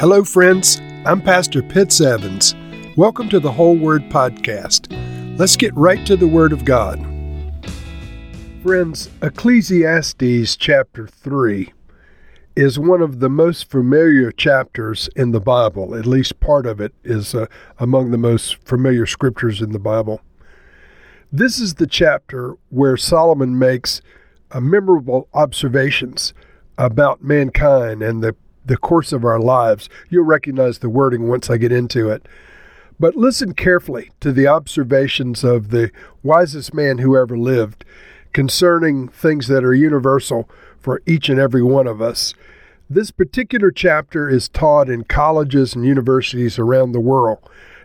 Hello, friends. I'm Pastor Pitts Evans. Welcome to the Whole Word Podcast. Let's get right to the Word of God. Friends, Ecclesiastes chapter 3 is one of the most familiar chapters in the Bible. At least part of it is uh, among the most familiar scriptures in the Bible. This is the chapter where Solomon makes uh, memorable observations about mankind and the, the course of our lives. You'll recognize the wording once I get into it. But listen carefully to the observations of the wisest man who ever lived concerning things that are universal for each and every one of us. This particular chapter is taught in colleges and universities around the world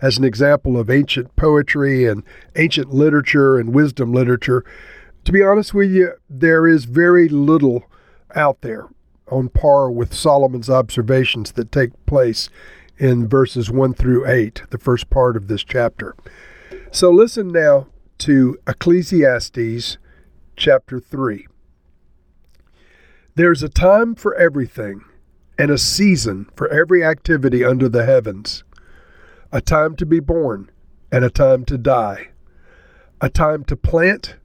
as an example of ancient poetry and ancient literature and wisdom literature. To be honest with you, there is very little out there on par with Solomon's observations that take place in verses 1 through 8, the first part of this chapter. So listen now to Ecclesiastes chapter 3. There's a time for everything and a season for every activity under the heavens, a time to be born and a time to die, a time to plant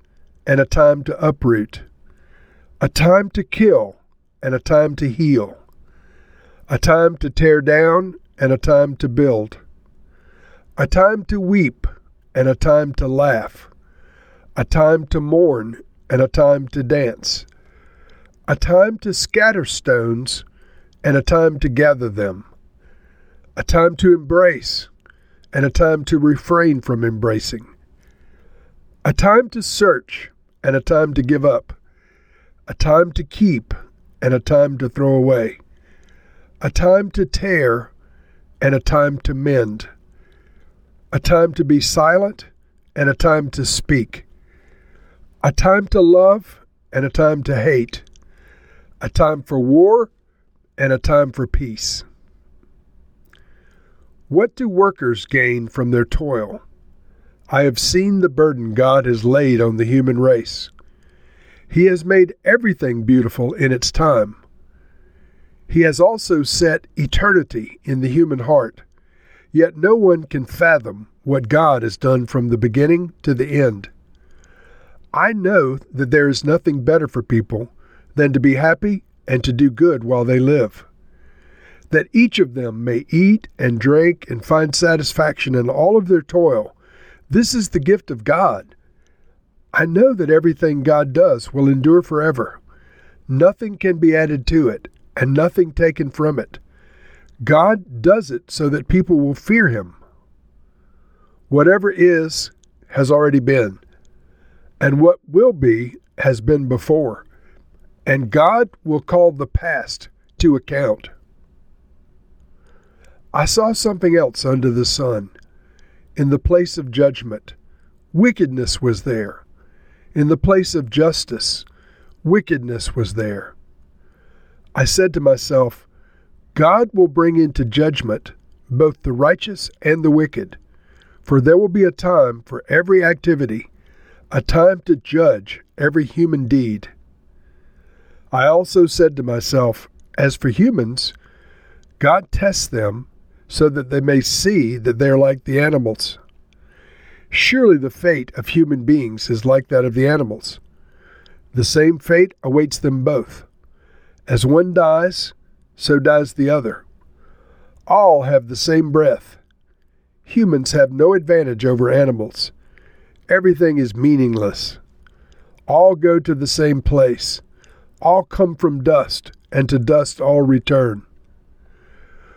and a time to uproot, a time to kill and a time to heal, a time to tear down and a time to build, a time to weep and a time to laugh, a time to mourn and a time to dance, a time to scatter stones and a time to gather them, a time to embrace and a time to refrain from embracing, a time to search and a time to give up, a time to keep and a time to throw away, a time to tear and a time to mend, a time to be silent and a time to speak, a time to love and a time to hate, a time for war and a time for peace. What do workers gain from their toil? I have seen the burden God has laid on the human race. He has made everything beautiful in its time. He has also set eternity in the human heart. Yet no one can fathom what God has done from the beginning to the end. I know that there is nothing better for people than to be happy and to do good while they live. That each of them may eat and drink and find satisfaction in all of their toil. This is the gift of God. I know that everything God does will endure forever. Nothing can be added to it, and nothing taken from it. God does it so that people will fear Him. Whatever is has already been, and what will be has been before, and God will call the past to account. I saw something else under the sun. In the place of judgment, wickedness was there in the place of justice, wickedness was there. I said to myself, God will bring into judgment both the righteous and the wicked, for there will be a time for every activity, a time to judge every human deed. I also said to myself, As for humans, God tests them so that they may see that they are like the animals. Surely the fate of human beings is like that of the animals. The same fate awaits them both. As one dies, so dies the other. All have the same breath. Humans have no advantage over animals. Everything is meaningless. All go to the same place. All come from dust, and to dust all return.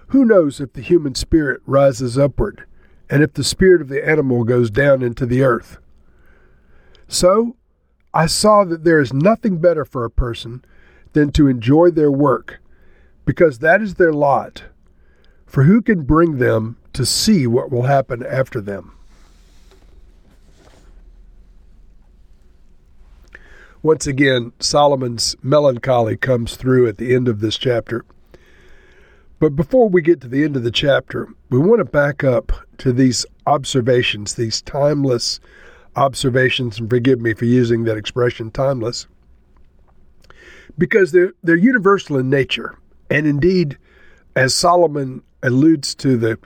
Who knows if the human spirit rises upward? And if the spirit of the animal goes down into the earth. So I saw that there is nothing better for a person than to enjoy their work, because that is their lot. For who can bring them to see what will happen after them? Once again, Solomon's melancholy comes through at the end of this chapter. But before we get to the end of the chapter, we want to back up to these observations, these timeless observations, and forgive me for using that expression, timeless, because they're, they're universal in nature. And indeed, as Solomon alludes to the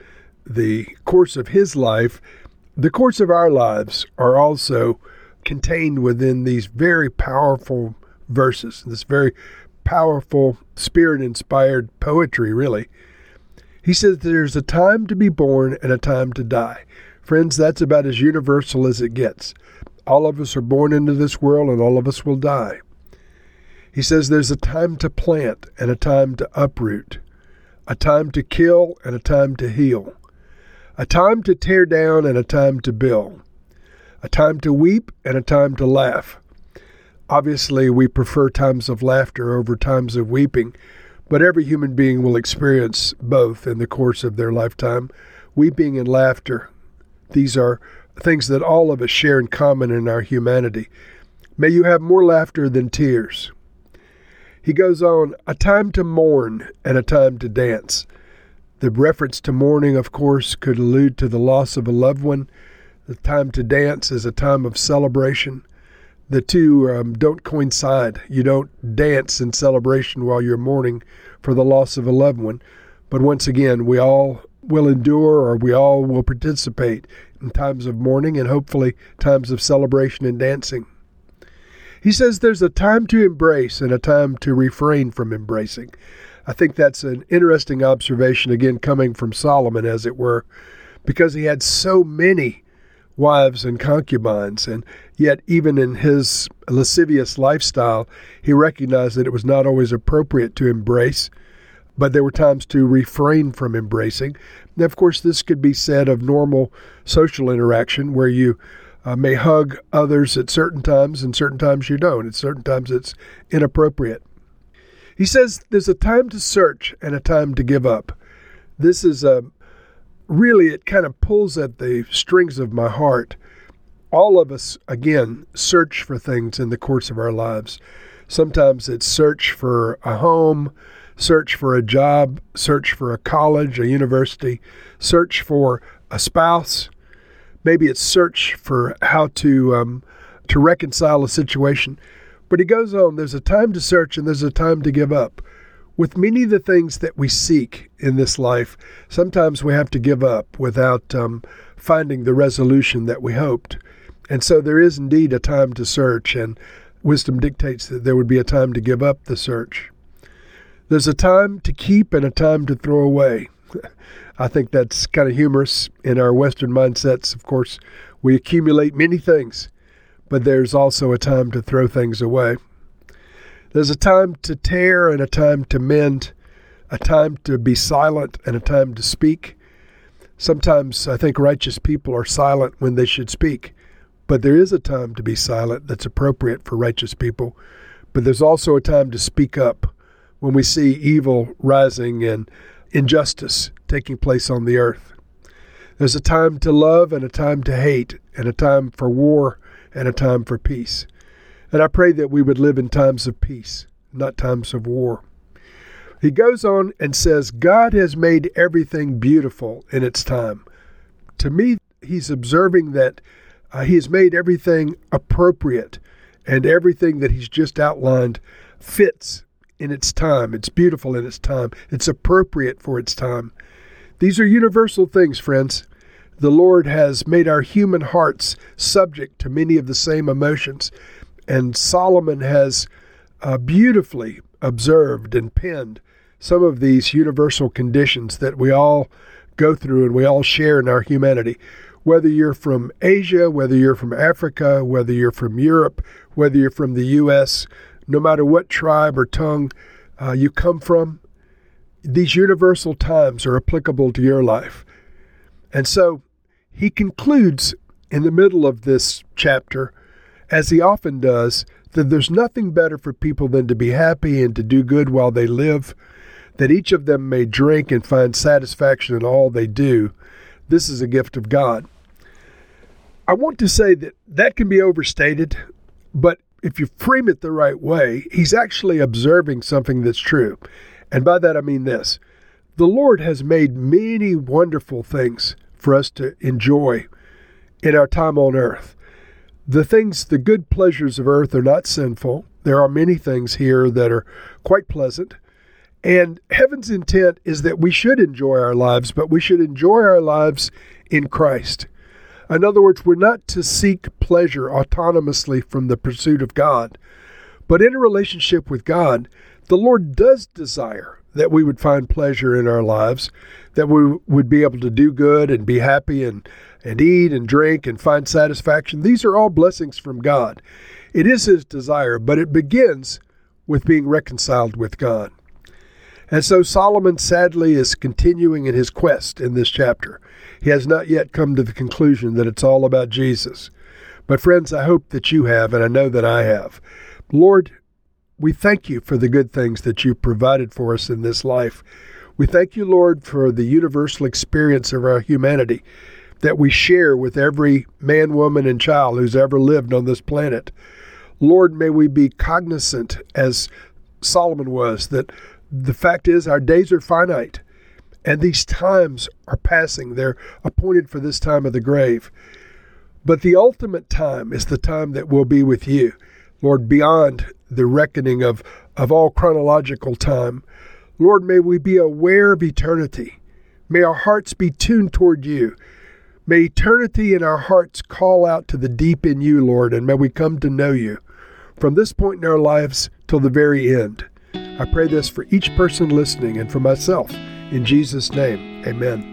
the course of his life, the course of our lives are also contained within these very powerful verses, this very powerful spirit inspired poetry, really. He says there's a time to be born and a time to die. Friends, that's about as universal as it gets. All of us are born into this world and all of us will die. He says there's a time to plant and a time to uproot, a time to kill and a time to heal, a time to tear down and a time to build, a time to weep and a time to laugh. Obviously, we prefer times of laughter over times of weeping, but every human being will experience both in the course of their lifetime weeping and laughter. These are things that all of us share in common in our humanity. May you have more laughter than tears. He goes on, a time to mourn and a time to dance. The reference to mourning, of course, could allude to the loss of a loved one. The time to dance is a time of celebration. The two um, don't coincide. You don't dance in celebration while you're mourning for the loss of a loved one. But once again, we all will endure or we all will participate in times of mourning and hopefully times of celebration and dancing. He says there's a time to embrace and a time to refrain from embracing. I think that's an interesting observation, again, coming from Solomon, as it were, because he had so many wives and concubines, and yet, even in his lascivious lifestyle, he recognized that it was not always appropriate to embrace but there were times to refrain from embracing. Now, of course, this could be said of normal social interaction where you uh, may hug others at certain times and certain times you don't. At certain times it's inappropriate. He says there's a time to search and a time to give up. This is a really, it kind of pulls at the strings of my heart. All of us, again, search for things in the course of our lives. Sometimes it's search for a home, search for a job, search for a college, a university, search for a spouse. Maybe it's search for how to um, to reconcile a situation. But he goes on. There's a time to search and there's a time to give up. With many of the things that we seek in this life, sometimes we have to give up without um, finding the resolution that we hoped. And so there is indeed a time to search, and wisdom dictates that there would be a time to give up the search. There's a time to keep and a time to throw away. I think that's kind of humorous in our Western mindsets. Of course, we accumulate many things, but there's also a time to throw things away. There's a time to tear and a time to mend, a time to be silent and a time to speak. Sometimes I think righteous people are silent when they should speak, but there is a time to be silent that's appropriate for righteous people. But there's also a time to speak up when we see evil rising and injustice taking place on the earth. There's a time to love and a time to hate, and a time for war and a time for peace. And I pray that we would live in times of peace, not times of war. He goes on and says, God has made everything beautiful in its time. To me, he's observing that uh, he has made everything appropriate, and everything that he's just outlined fits in its time. It's beautiful in its time. It's appropriate for its time. These are universal things, friends. The Lord has made our human hearts subject to many of the same emotions, and Solomon has uh, beautifully observed and penned some of these universal conditions that we all go through and we all share in our humanity. Whether you're from Asia, whether you're from Africa, whether you're from Europe, whether you're from the U.S., no matter what tribe or tongue uh, you come from, these universal times are applicable to your life. And so he concludes in the middle of this chapter, as he often does, that there's nothing better for people than to be happy and to do good while they live, that each of them may drink and find satisfaction in all they do. This is a gift of God. I want to say that that can be overstated, but if you frame it the right way, he's actually observing something that's true. And by that I mean this the Lord has made many wonderful things for us to enjoy in our time on earth. The things, the good pleasures of earth are not sinful. There are many things here that are quite pleasant. And heaven's intent is that we should enjoy our lives, but we should enjoy our lives in Christ. In other words, we're not to seek pleasure autonomously from the pursuit of God, but in a relationship with God, the Lord does desire that we would find pleasure in our lives, that we would be able to do good and be happy and, and eat and drink and find satisfaction. These are all blessings from God. It is His desire, but it begins with being reconciled with God. And so Solomon sadly is continuing in his quest in this chapter. He has not yet come to the conclusion that it's all about Jesus. But friends, I hope that you have, and I know that I have. Lord, we thank you for the good things that you've provided for us in this life. We thank you, Lord, for the universal experience of our humanity that we share with every man, woman, and child who's ever lived on this planet. Lord, may we be cognizant, as Solomon was, that the fact is our days are finite and these times are passing. They're appointed for this time of the grave. But the ultimate time is the time that we'll be with you, Lord, beyond the reckoning of, of all chronological time. Lord, may we be aware of eternity. May our hearts be tuned toward you. May eternity in our hearts call out to the deep in you, Lord, and may we come to know you from this point in our lives till the very end. I pray this for each person listening and for myself. In Jesus' name, amen.